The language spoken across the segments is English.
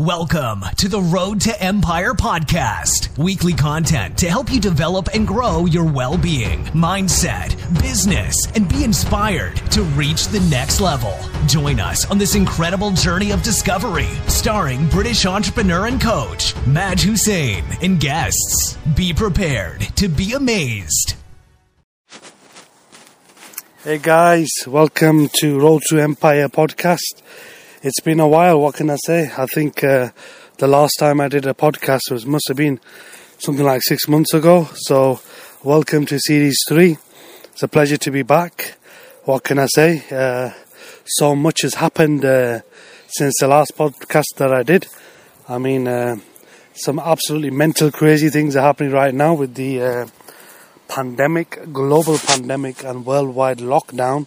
Welcome to the Road to Empire podcast. Weekly content to help you develop and grow your well being, mindset, business, and be inspired to reach the next level. Join us on this incredible journey of discovery, starring British entrepreneur and coach Maj Hussein and guests. Be prepared to be amazed. Hey guys, welcome to Road to Empire podcast it's been a while. What can I say? I think uh, the last time I did a podcast was must have been something like six months ago. So, welcome to series three. It's a pleasure to be back. What can I say? Uh, so much has happened uh, since the last podcast that I did. I mean, uh, some absolutely mental, crazy things are happening right now with the uh, pandemic, global pandemic, and worldwide lockdown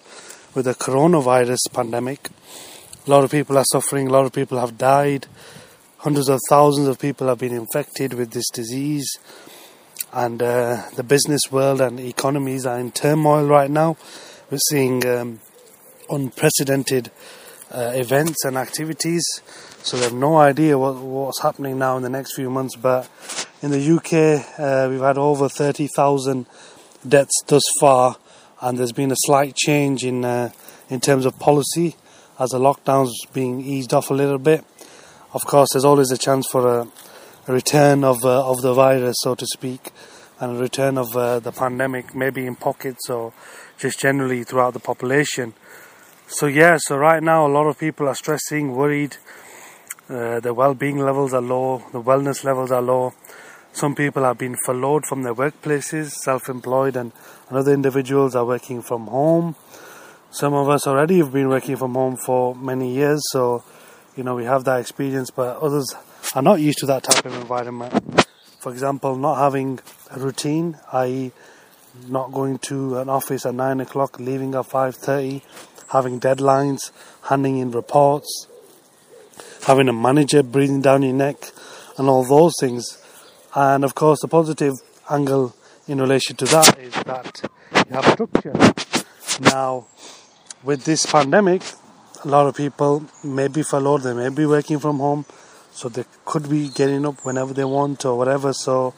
with the coronavirus pandemic. A lot of people are suffering, a lot of people have died, hundreds of thousands of people have been infected with this disease, and uh, the business world and economies are in turmoil right now. We're seeing um, unprecedented uh, events and activities, so we have no idea what, what's happening now in the next few months. But in the UK, uh, we've had over 30,000 deaths thus far, and there's been a slight change in uh, in terms of policy as the lockdown's being eased off a little bit. Of course, there's always a chance for a, a return of uh, of the virus, so to speak, and a return of uh, the pandemic, maybe in pockets or just generally throughout the population. So yeah, so right now a lot of people are stressing, worried. Uh, their well-being levels are low, the wellness levels are low. Some people have been furloughed from their workplaces, self-employed, and, and other individuals are working from home some of us already have been working from home for many years, so you know we have that experience, but others are not used to that type of environment. For example, not having a routine, i.e., not going to an office at nine o'clock, leaving at five thirty, having deadlines, handing in reports, having a manager breathing down your neck, and all those things. And of course, the positive angle in relation to that is that you have structure. Now, with this pandemic, a lot of people may be furloughed, they may be working from home, so they could be getting up whenever they want or whatever. So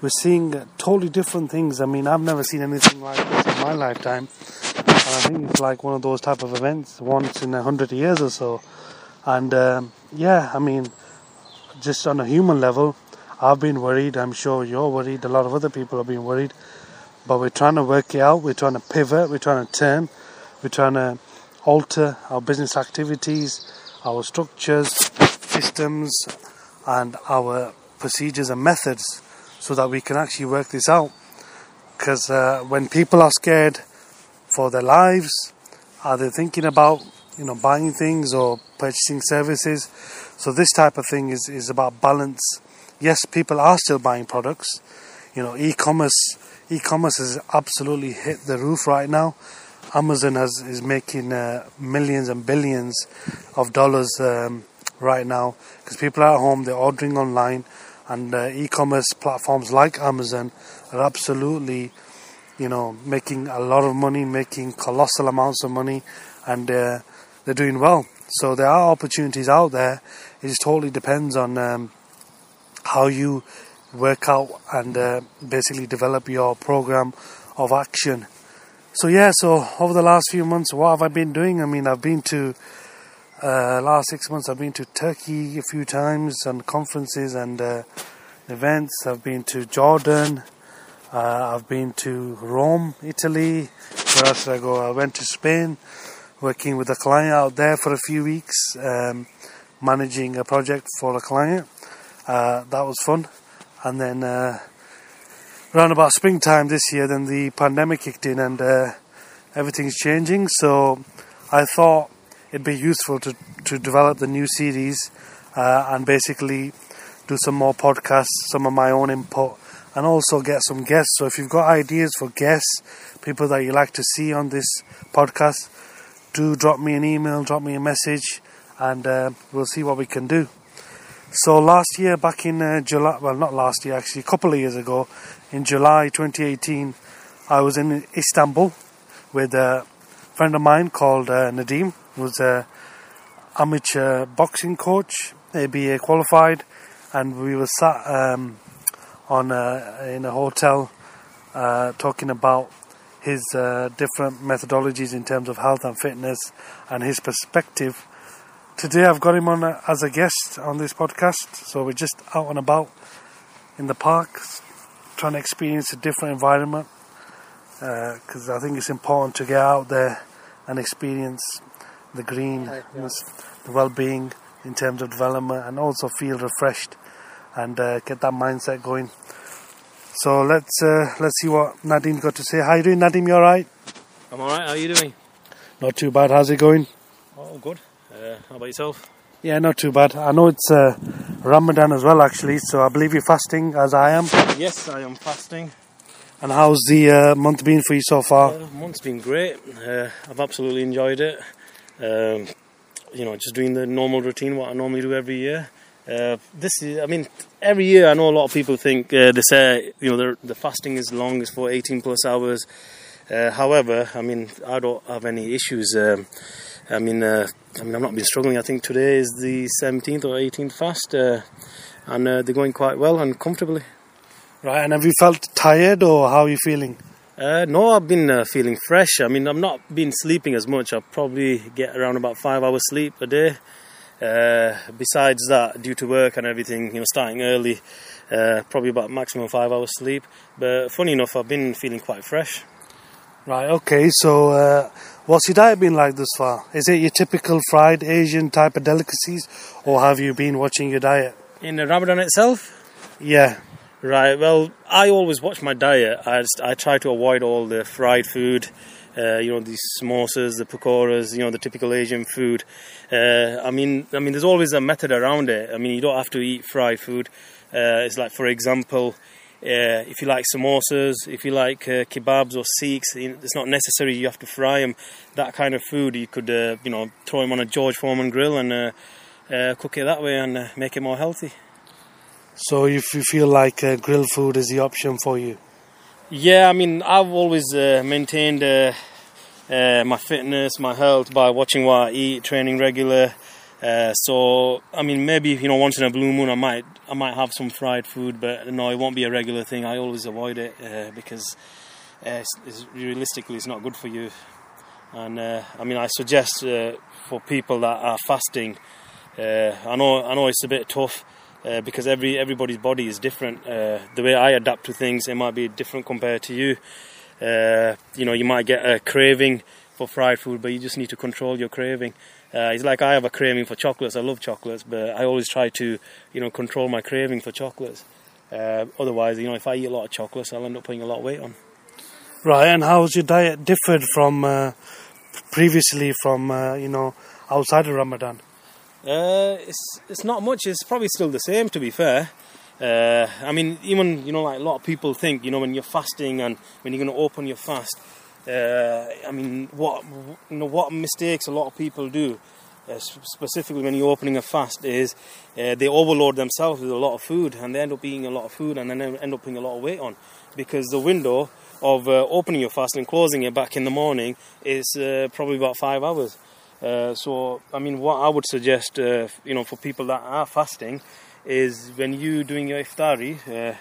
we're seeing totally different things. I mean, I've never seen anything like this in my lifetime, and I think it's like one of those type of events once in a hundred years or so. And um, yeah, I mean, just on a human level, I've been worried. I'm sure you're worried. A lot of other people have been worried, but we're trying to work it out. We're trying to pivot. We're trying to turn we're trying to alter our business activities, our structures, systems, and our procedures and methods so that we can actually work this out. Because uh, when people are scared for their lives, are they thinking about you know buying things or purchasing services? So this type of thing is, is about balance. Yes, people are still buying products. You know, e-commerce e-commerce has absolutely hit the roof right now. Amazon has, is making uh, millions and billions of dollars um, right now because people are at home, they're ordering online, and uh, e-commerce platforms like Amazon are absolutely, you know, making a lot of money, making colossal amounts of money, and uh, they're doing well. So there are opportunities out there. It just totally depends on um, how you work out and uh, basically develop your program of action so yeah, so over the last few months, what have I been doing? I mean, I've been to uh, last six months. I've been to Turkey a few times on conferences and uh, events. I've been to Jordan. Uh, I've been to Rome, Italy. Where else did I go? I went to Spain, working with a client out there for a few weeks, um, managing a project for a client. Uh, that was fun. And then uh, around about springtime this year, then the pandemic kicked in and uh, everything's changing. So I thought it'd be useful to, to develop the new series uh, and basically do some more podcasts, some of my own input, and also get some guests. So if you've got ideas for guests, people that you like to see on this podcast, do drop me an email, drop me a message, and uh, we'll see what we can do. So last year, back in uh, July, well, not last year actually, a couple of years ago, in July 2018, I was in Istanbul with a friend of mine called uh, Nadim, who's a amateur boxing coach, ABA qualified, and we were sat um, on a, in a hotel uh, talking about his uh, different methodologies in terms of health and fitness and his perspective. Today I've got him on a, as a guest on this podcast, so we're just out and about in the park, trying to experience a different environment because uh, I think it's important to get out there and experience the green, the well-being in terms of development, and also feel refreshed and uh, get that mindset going. So let's uh, let's see what Nadim got to say. How you doing, Nadim? You all right? I'm all right. How are you doing? Not too bad. How's it going? Oh, good. Uh, how about yourself? Yeah, not too bad. I know it's uh, Ramadan as well, actually. So I believe you're fasting, as I am. Yes, I am fasting. And how's the uh, month been for you so far? Uh, month's been great. Uh, I've absolutely enjoyed it. Um, you know, just doing the normal routine, what I normally do every year. Uh, this is, I mean, every year I know a lot of people think uh, they say, you know, the fasting is long, is for 18 plus hours. Uh, however, I mean, I don't have any issues. Um, I mean, I mean, I've not been struggling. I think today is the 17th or 18th fast, and they're going quite well and comfortably. Right, and have you felt tired or how are you feeling? Uh, no, I've been uh, feeling fresh. I mean, I've not been sleeping as much. I probably get around about five hours sleep a day. Uh, besides that, due to work and everything, you know, starting early, uh, probably about maximum five hours sleep. But funny enough, I've been feeling quite fresh. Right. Okay. So, uh, what's your diet been like thus far? Is it your typical fried Asian type of delicacies, or have you been watching your diet? In the Ramadan itself? Yeah. Right. Well, I always watch my diet. I just, I try to avoid all the fried food. Uh, you know, these samosas, the pakoras, you know, the typical Asian food. Uh, I mean, I mean, there's always a method around it. I mean, you don't have to eat fried food. Uh, it's like, for example, uh, if you like samosas, if you like uh, kebabs or seekhs, it's not necessary you have to fry them. That kind of food, you could, uh, you know, throw them on a George Foreman grill and cook it that way and make it more healthy. So if you feel like uh, grilled food is the option for you? Yeah, I mean, I've always uh, maintained uh, uh my fitness, my health by watching what I eat, training regular. Uh, so, I mean, maybe you know, once in a blue moon, I might, I might have some fried food, but no, it won't be a regular thing. I always avoid it uh, because it's, it's, realistically, it's not good for you. And I mean, I suggest for people that are fasting. I know, I know, it's a bit tough uh, because every everybody's body is different. Uh, the way I adapt to things, it might be different compared to you. Uh, you know, you might get a craving for fried food, but you just need to control your craving. Uh, it's like I have a craving for chocolates. I love chocolates, but I always try to, you know, control my craving for chocolates. Uh, otherwise, you know, if I eat a lot of chocolates, I'll end up putting a lot of weight on. Right, and how's your diet differed from uh, previously, from you know, outside of Ramadan? Uh, it's it's not much. It's probably still the same, to be fair. Uh, I mean, even you know, like a lot of people think, you know, when you're fasting and when you're going to open your fast. Uh, I mean, what you know, what mistakes a lot of people do, uh, specifically when you're opening a fast, is uh, they overload themselves with a lot of food and they end up eating a lot of food and then end up putting a lot of weight on because the window of uh, opening your fast and closing it back in the morning is probably about five hours. Uh, so, I mean, what I would suggest, uh, you know, for people that are fasting, is when you're doing your iftari, uh,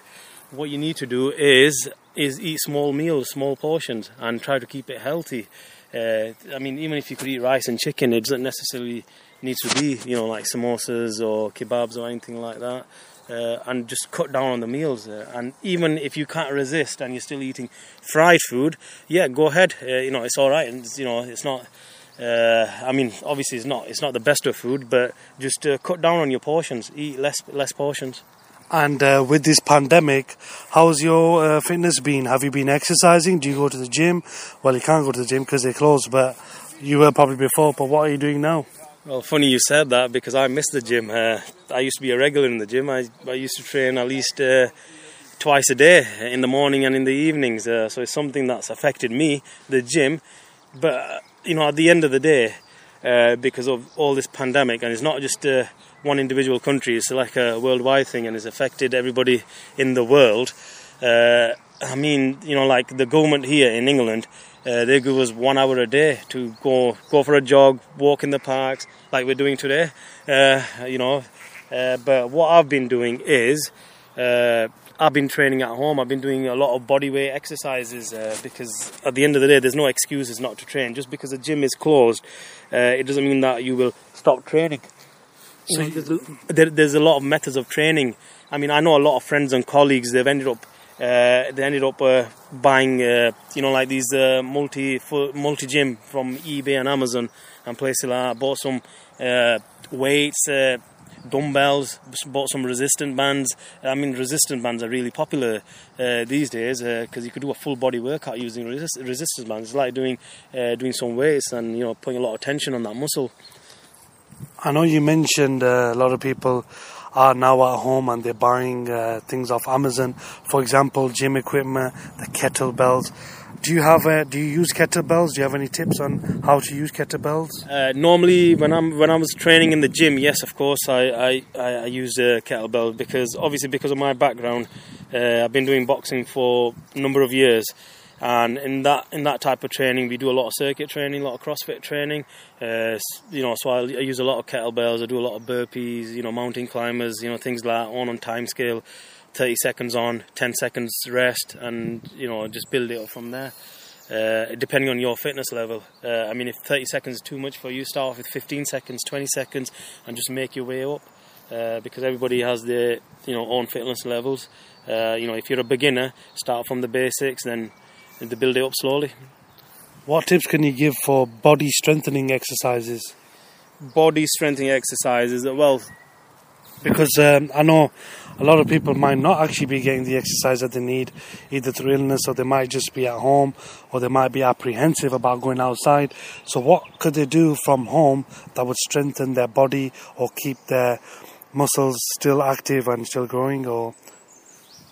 what you need to do is is eat small meals, small portions, and try to keep it healthy. Uh, I mean, even if you could eat rice and chicken, it doesn't necessarily need to be, you know, like samosas or kebabs or anything like that. Uh, and just cut down on the meals. Uh, and even if you can't resist and you're still eating fried food, yeah, go ahead. Uh, you know, it's all right, and you know, it's not uh, I mean, obviously, it's not it's not the best of food, but just uh, cut down on your portions. Eat less less portions. And uh, with this pandemic, how's your uh, fitness been? Have you been exercising? Do you go to the gym? Well, you can't go to the gym because they're closed, but you were probably before. But what are you doing now? Well, funny you said that because I miss the gym. Uh, I used to be a regular in the gym. I, I used to train at least uh, twice a day in the morning and in the evenings. so it's something that's affected me, the gym. But you know, at the end of the day, uh, because of all this pandemic, and it's not just uh, one individual country, it's like a worldwide thing and it's affected everybody in the world. Uh, I mean, you know, like the government here in England, uh, they give us one hour a day to go go for a jog, walk in the parks, like we're doing today. Uh, you know, Uh, but what I've been doing is uh, I've been training at home. I've been doing a lot of body weight exercises uh, because at the end of the day, there's no excuses not to train. Just because the gym is closed, uh, it doesn't mean that you will stop training. So there's, a, there, there's a lot of methods of training. I mean, I know a lot of friends and colleagues. They've ended up uh, they ended up uh, buying, uh, you know, like these uh, multi multi gym from eBay and Amazon and places like that. Bought some uh, weights, uh, dumbbells, bought some resistant bands. I mean, resistant bands are really popular these days because you could do a full body workout using resist- resistance bands. It's like doing doing some weights and you know putting a lot of tension on that muscle. I know you mentioned a lot of people are now at home and they're buying uh, things off Amazon. For example, gym equipment, the kettlebells. Do you have uh, do you use kettlebells? Do you have any tips on how to use kettlebells? Uh, normally, when I'm when I was training in the gym, yes, of course, I I, I use a kettlebell because obviously because of my background, uh, I've been doing boxing for a number of years and in that in that type of training we do a lot of circuit training a lot of crossfit training. Uh, you know so I, I, use a lot of kettlebells I do a lot of burpees you know mountain climbers you know things like that on on time scale 30 seconds on 10 seconds rest and you know just build it up from there. Uh, depending on your fitness level. Uh, I mean if 30 seconds is too much for you start off with 15 seconds 20 seconds and just make your way up. Uh, because everybody has their you know own fitness levels. Uh, you know if you're a beginner start from the basics then and to build it up slowly. What tips can you give for body strengthening exercises? Body strengthening exercises, well, because um, I know a lot of people might not actually be getting the exercise that they need, either through illness or they might just be at home or they might be apprehensive about going outside. So, what could they do from home that would strengthen their body or keep their muscles still active and still growing? Or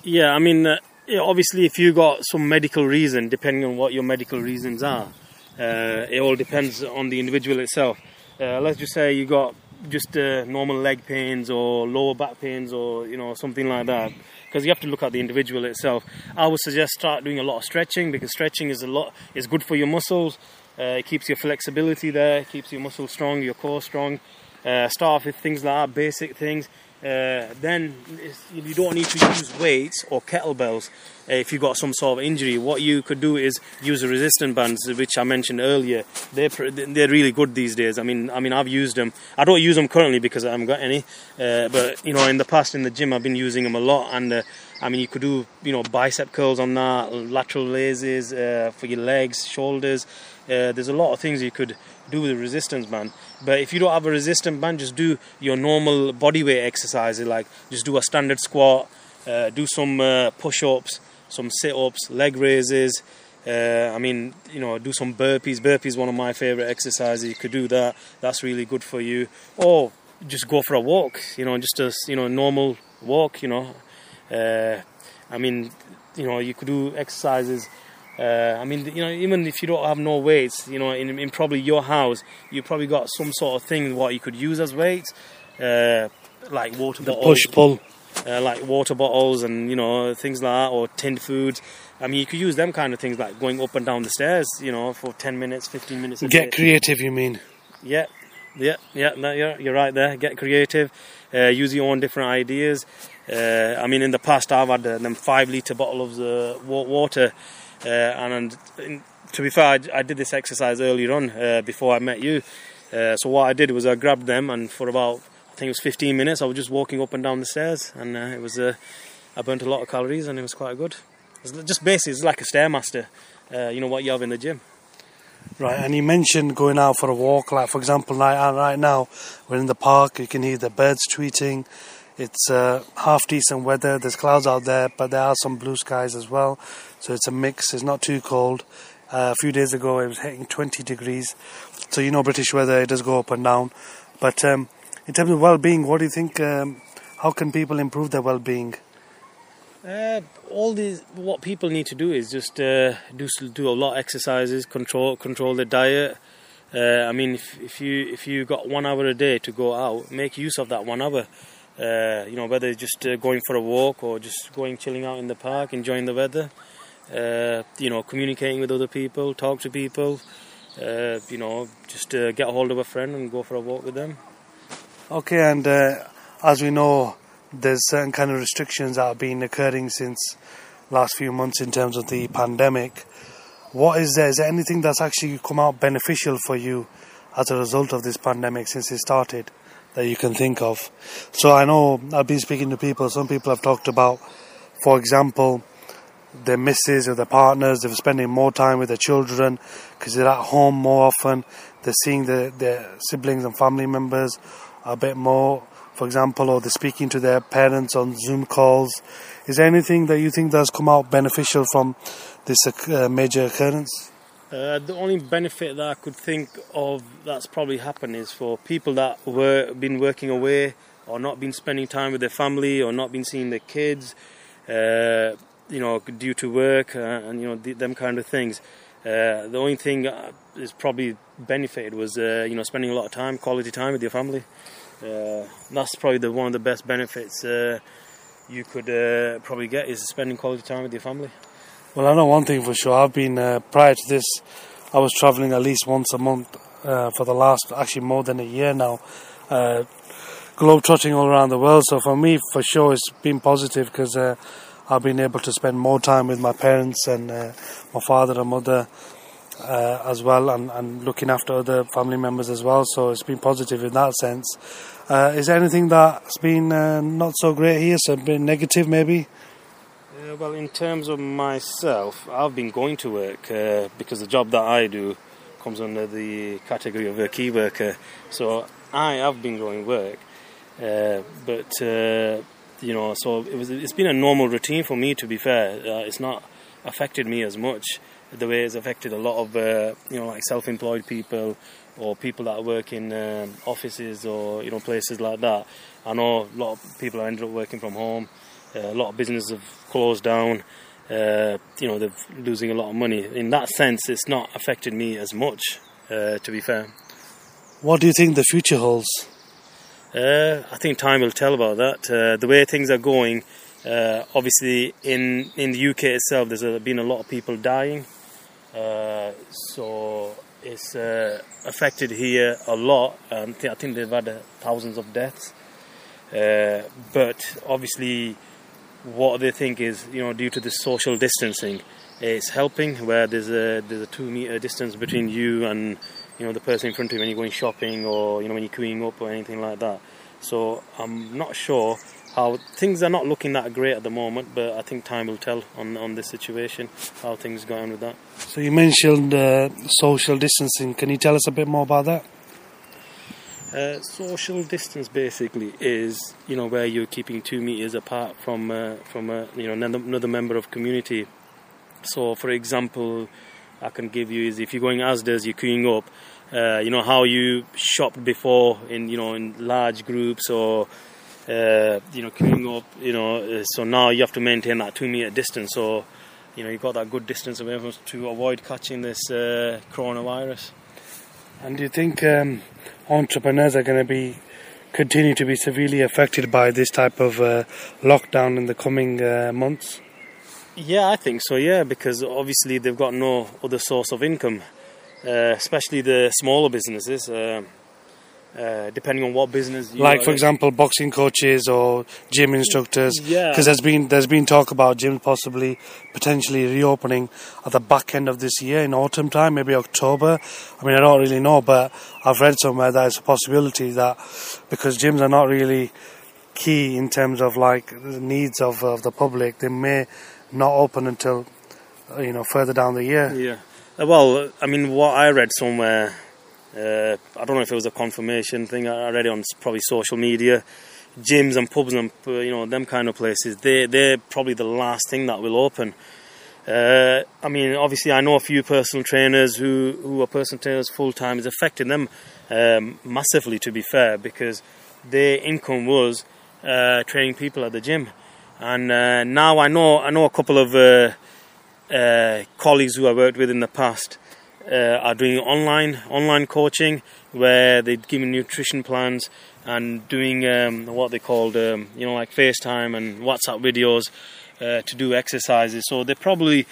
yeah, I mean, uh, yeah, obviously, if you got some medical reason, depending on what your medical reasons are, uh, it all depends on the individual itself. Uh, let's just say you got just uh, normal leg pains or lower back pains or you know something like that because you have to look at the individual itself. I would suggest start doing a lot of stretching because stretching is a lot is good for your muscles. Uh, it keeps your flexibility there keeps your muscles strong your core strong. Uh, start with things like that basic things uh, then you don't need to use weights or kettlebells uh, if you've got some sort of injury. What you could do is use the resistant bands, which I mentioned earlier. They're they're really good these days. I mean, I mean, I've used them. I don't use them currently because I haven't got any. Uh, but you know, in the past in the gym, I've been using them a lot. And uh, I mean, you could do you know bicep curls on that, lateral raises uh, for your legs, shoulders. there's a lot of things you could do with a resistance band. But if you don't have a resistance band, just do your normal body weight exercises, like just do a standard squat, uh, do some uh, push ups, some sit ups, leg raises. Uh, I mean, you know, do some burpees. Burpees one of my favorite exercises. You could do that. That's really good for you. Or just go for a walk. You know, just a you know normal walk. You know, uh, I mean, you know, you could do exercises uh, I mean, you know, even if you don't have no weights, you know, in, in probably your house, you probably got some sort of thing what you could use as weights, uh, like water the bottles, push pull, uh, like water bottles and you know things like that, or tinned foods. I mean, you could use them kind of things like going up and down the stairs, you know, for ten minutes, fifteen minutes. Get day. creative, you mean? Yeah, yeah, yeah. No, you're you're right there. Get creative. Uh, use your own different ideas. Uh, I mean, in the past, I've had uh, them five liter bottle of water uh, and, and, to be fair, I, I, did this exercise earlier on uh, before I met you. Uh, so what I did was I grabbed them, and for about I think it was 15 minutes, I was just walking up and down the stairs, and it was I burnt a lot of calories, and it was quite good. Just basically it's like a stairmaster, you know what you have in the gym. Right, and you mentioned going out for a walk. Like for example, right, right now we're in the park. You can hear the birds tweeting. It's uh, half decent weather. There's clouds out there, but there are some blue skies as well. So it's a mix. It's not too cold. Uh, a few days ago, it was hitting 20 degrees. So you know, British weather it does go up and down. But um, in terms of well-being, what do you think? Um, how can people improve their well-being? Uh, all these, what people need to do is just uh, do do a lot of exercises, control control their diet. Uh, I mean, if, if you if you got one hour a day to go out, make use of that one hour. Uh, you know, whether just uh, going for a walk or just going chilling out in the park, enjoying the weather. Uh, you know, communicating with other people, talk to people. Uh, you know, just uh, get a hold of a friend and go for a walk with them. Okay, and uh, as we know, there's certain kind of restrictions that have been occurring since last few months in terms of the pandemic. What is there? Is there anything that's actually come out beneficial for you as a result of this pandemic since it started that you can think of? So I know I've been speaking to people. Some people have talked about, for example, their misses or their partners. They're spending more time with their children because they're at home more often. They're seeing their, their siblings and family members a bit more, for example, or they're speaking to their parents on Zoom calls. Is there anything that you think that's come out beneficial from this uh, major occurrence? Uh, the only benefit that I could think of that's probably happened is for people that were been working away or not been spending time with their family or not been seeing their kids. Uh, you know, due to work uh, and you know them kind of things. Uh, the only thing uh, is probably benefited was uh, you know spending a lot of time, quality time with your family. Uh, that's probably the one of the best benefits uh, you could probably get is spending quality time with your family. Well, I know one thing for sure. I've been prior to this, I was traveling at least once a month for the last actually more than a year now. globe trotting all around the world. So for me, for sure, it's been positive because I've been able to spend more time with my parents and uh, my father and mother uh, as well, and, and, looking after other family members as well. So it's been positive in that sense. Uh, is there anything that's been uh, not so great here? So been negative maybe? well, in terms of myself, I've been going to work uh, because the job that I do comes under the category of a key worker. So I have been going work, uh, but you know, so it was. It's been a normal routine for me. To be fair, uh, it's not affected me as much the way it's affected a lot of uh, you know like self-employed people or people that work in um, offices or you know places like that. I know a lot of people have ended up working from home. Uh, a lot of businesses have closed down. Uh, you know they're losing a lot of money. In that sense, it's not affected me as much. Uh, to be fair. What do you think the future holds? Uh, I think time will tell about that. Uh, the way things are going, uh, obviously in in the UK itself, there's been a lot of people dying, uh, so it's uh, affected here a lot. Um, I think they've had uh, thousands of deaths, but obviously, what they think is, you know, due to the social distancing, it's helping. Where there's a there's a two meter distance between you and you know the person in front of you when you're going shopping or you know when you're queuing up or anything like that. So I'm not sure how things are not looking that great at the moment, but I think time will tell on on this situation how things go on with that. So you mentioned uh, social distancing. Can you tell us a bit more about that? Uh, social distance basically is you know where you're keeping two meters apart from uh, from uh, you know another, another member of community. So, for example, I can give you is if you're going Asda's, you're queuing up. Uh, you know how you shopped before in you know in large groups or uh, you know queuing up. You know, uh, so now you have to maintain that two meter distance. So you know you've got that good distance away from to avoid catching this uh, coronavirus. And do you think um, entrepreneurs are going to be continue to be severely affected by this type of uh, lockdown in the coming uh, months? Yeah, I think so. Yeah, because obviously they've got no other source of income, uh, especially the smaller businesses. Uh, uh, depending on what business, like for example, boxing coaches or gym instructors. Yeah, because there's been there's been talk about gyms possibly potentially reopening at the back end of this year in autumn time, maybe October. I mean, I don't really know, but I've read somewhere that it's a possibility that because gyms are not really key in terms of like the needs of, of the public, they may not open until uh, you know further down the year. Yeah. Uh, well, I mean, what I read somewhere, uh, I don't know if it was a confirmation thing. I read it on probably social media. Gyms and pubs and uh, you know them kind of places. They they're probably the last thing that will open. Uh, I mean, obviously, I know a few personal trainers who who are personal trainers full time. It's affecting them um, massively, to be fair, because their income was uh, training people at the gym and uh, now I know I know a couple of uh, uh, colleagues who I worked with in the past uh, are doing online online coaching where they're giving nutrition plans and doing um, what they called um, you know like FaceTime and WhatsApp videos uh, to do exercises. So they're probably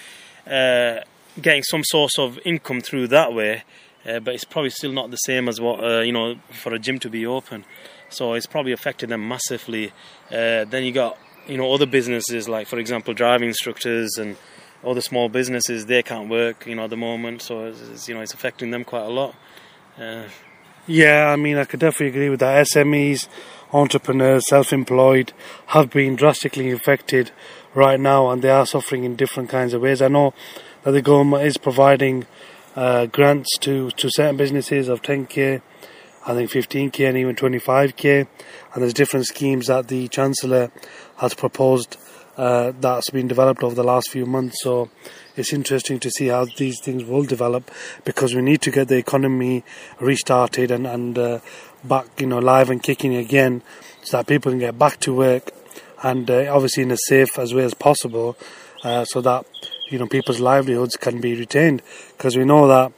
uh, getting some source of income through that way. but it's probably still not the same as what you know for a gym to be open. so it's probably affected them massively. Uh, then you got you know other businesses like, for example, driving instructors and other small businesses. They can't work, you know, at the moment, so it's, you know it's affecting them quite a lot. Uh, Yeah, I mean, I could definitely agree with that. SMEs, entrepreneurs, self-employed have been drastically affected right now, and they are suffering in different kinds of ways. I know that the government is providing uh, grants to, to certain businesses of 10k, I think 15k, and even 25k, and there's different schemes that the chancellor has proposed uh, that's been developed over the last few months. So it's interesting to see how these things will develop because we need to get the economy restarted and and uh, back, you know, live and kicking again, so that people can get back to work and uh, obviously in as safe as way as possible, uh, so that you know people's livelihoods can be retained because we know that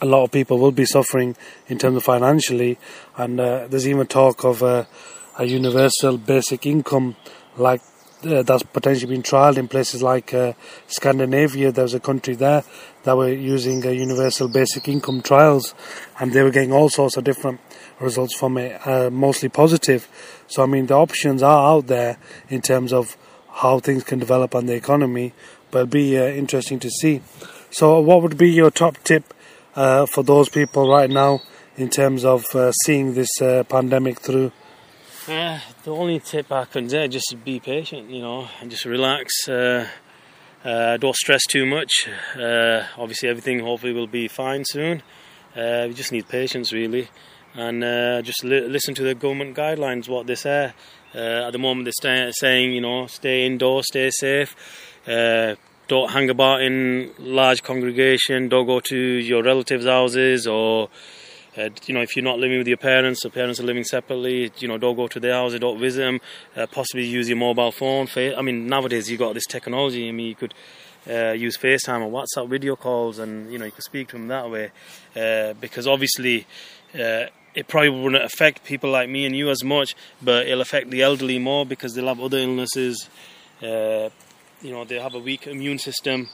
a lot of people will be suffering in terms of financially, and uh, there's even talk of uh, a universal basic income like uh, that's potentially been trialled in places like uh, Scandinavia. There was a country there that were using uh, universal basic income trials, and they were getting all sorts of different results from it, uh, mostly positive. So I mean, the options are out there in terms of how things can develop on the economy, but it'll be uh, interesting to see. So, what would be your top tip uh, for those people right now in terms of seeing this pandemic through? Uh, the only tip I can say, just be patient, you know, and just relax. Uh, uh, don't stress too much. Uh, obviously, everything hopefully will be fine soon. Uh, we just need patience, really, and uh, just li- listen to the government guidelines, what they say. At the moment, they're saying, you know, stay indoors, stay safe. Don't hang about in large congregation. Don't go to your relatives' houses or uh, you know, if you're not living with your parents, or parents are living separately, you know, don't go to their houses, don't visit them. Uh, possibly use your mobile phone. I mean, nowadays you've got this technology. I mean, you could uh, use FaceTime or WhatsApp video calls, and you know, you could speak to them that way. Uh, because obviously, uh, it probably wouldn't affect people like me and you as much, but it'll affect the elderly more because they'll have other illnesses. Uh, you know, they have a weak immune system.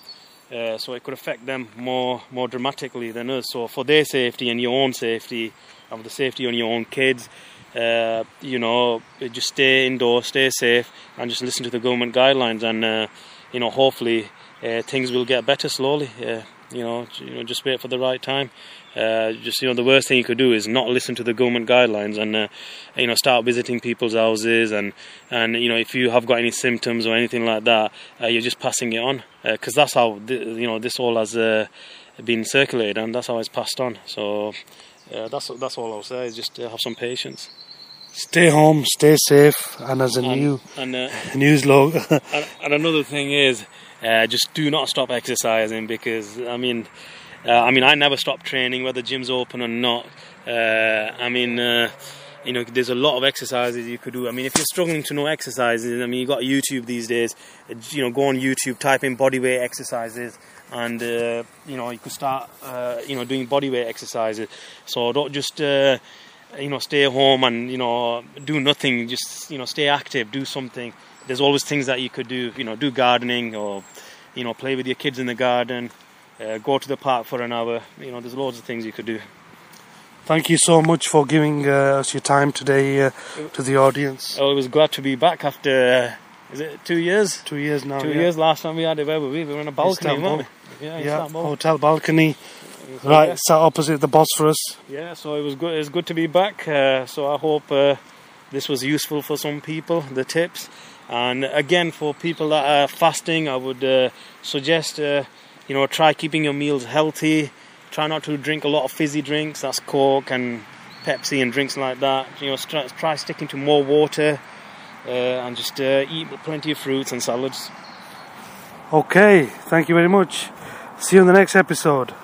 Uh, so it could affect them more more dramatically than us. So for their safety and your own safety, and the safety on your own kids, uh, you know, just stay indoors, stay safe, and just listen to the government guidelines. And uh, you know, hopefully uh, things will get better slowly. Uh, you know, you know, just wait for the right time. Uh, just you know, the worst thing you could do is not listen to the government guidelines and uh, you know start visiting people's houses and and you know if you have got any symptoms or anything like that, uh, you're just passing it on because that's how th- you know this all has uh, been circulated and that's how it's passed on. So uh, that's that's all I'll say is just uh, have some patience. Stay home, stay safe, and as a And- new and, uh, news log, and, and another thing is, uh, just do not stop exercising because I mean, uh, I mean, I never stop training whether gym's open or not. Uh, I mean, uh, you know, there's a lot of exercises you could do. I mean, if you're struggling to know exercises, I mean, you got YouTube these days. You know, go on YouTube, type in bodyweight exercises. And uh, you know you could start uh, you know doing bodyweight exercises. So don't just uh, you know stay home and you know do nothing just you know stay active do something there's always things that you could do you know do gardening or you know play with your kids in the garden uh, go to the park for an hour you know there's loads of things you could do thank you so much for giving uh, us your time today uh, to the audience. I was glad to be back after uh, is it two years Two years now. two yeah. years last time we had it where were we we were on a balcony weren't we yeah, Yeah, hotel balcony, So, right, yeah. sat opposite the Bosphorus. Yeah, so it was good. It's good to be back. Uh, so I hope uh, this was useful for some people. The tips, and again for people that are fasting, I would uh, suggest uh, you know try keeping your meals healthy. Try not to drink a lot of fizzy drinks. That's Coke and Pepsi and drinks like that. You know, try, try sticking to more water uh, and just uh, eat plenty of fruits and salads. Okay, thank you very much. See you in the next episode.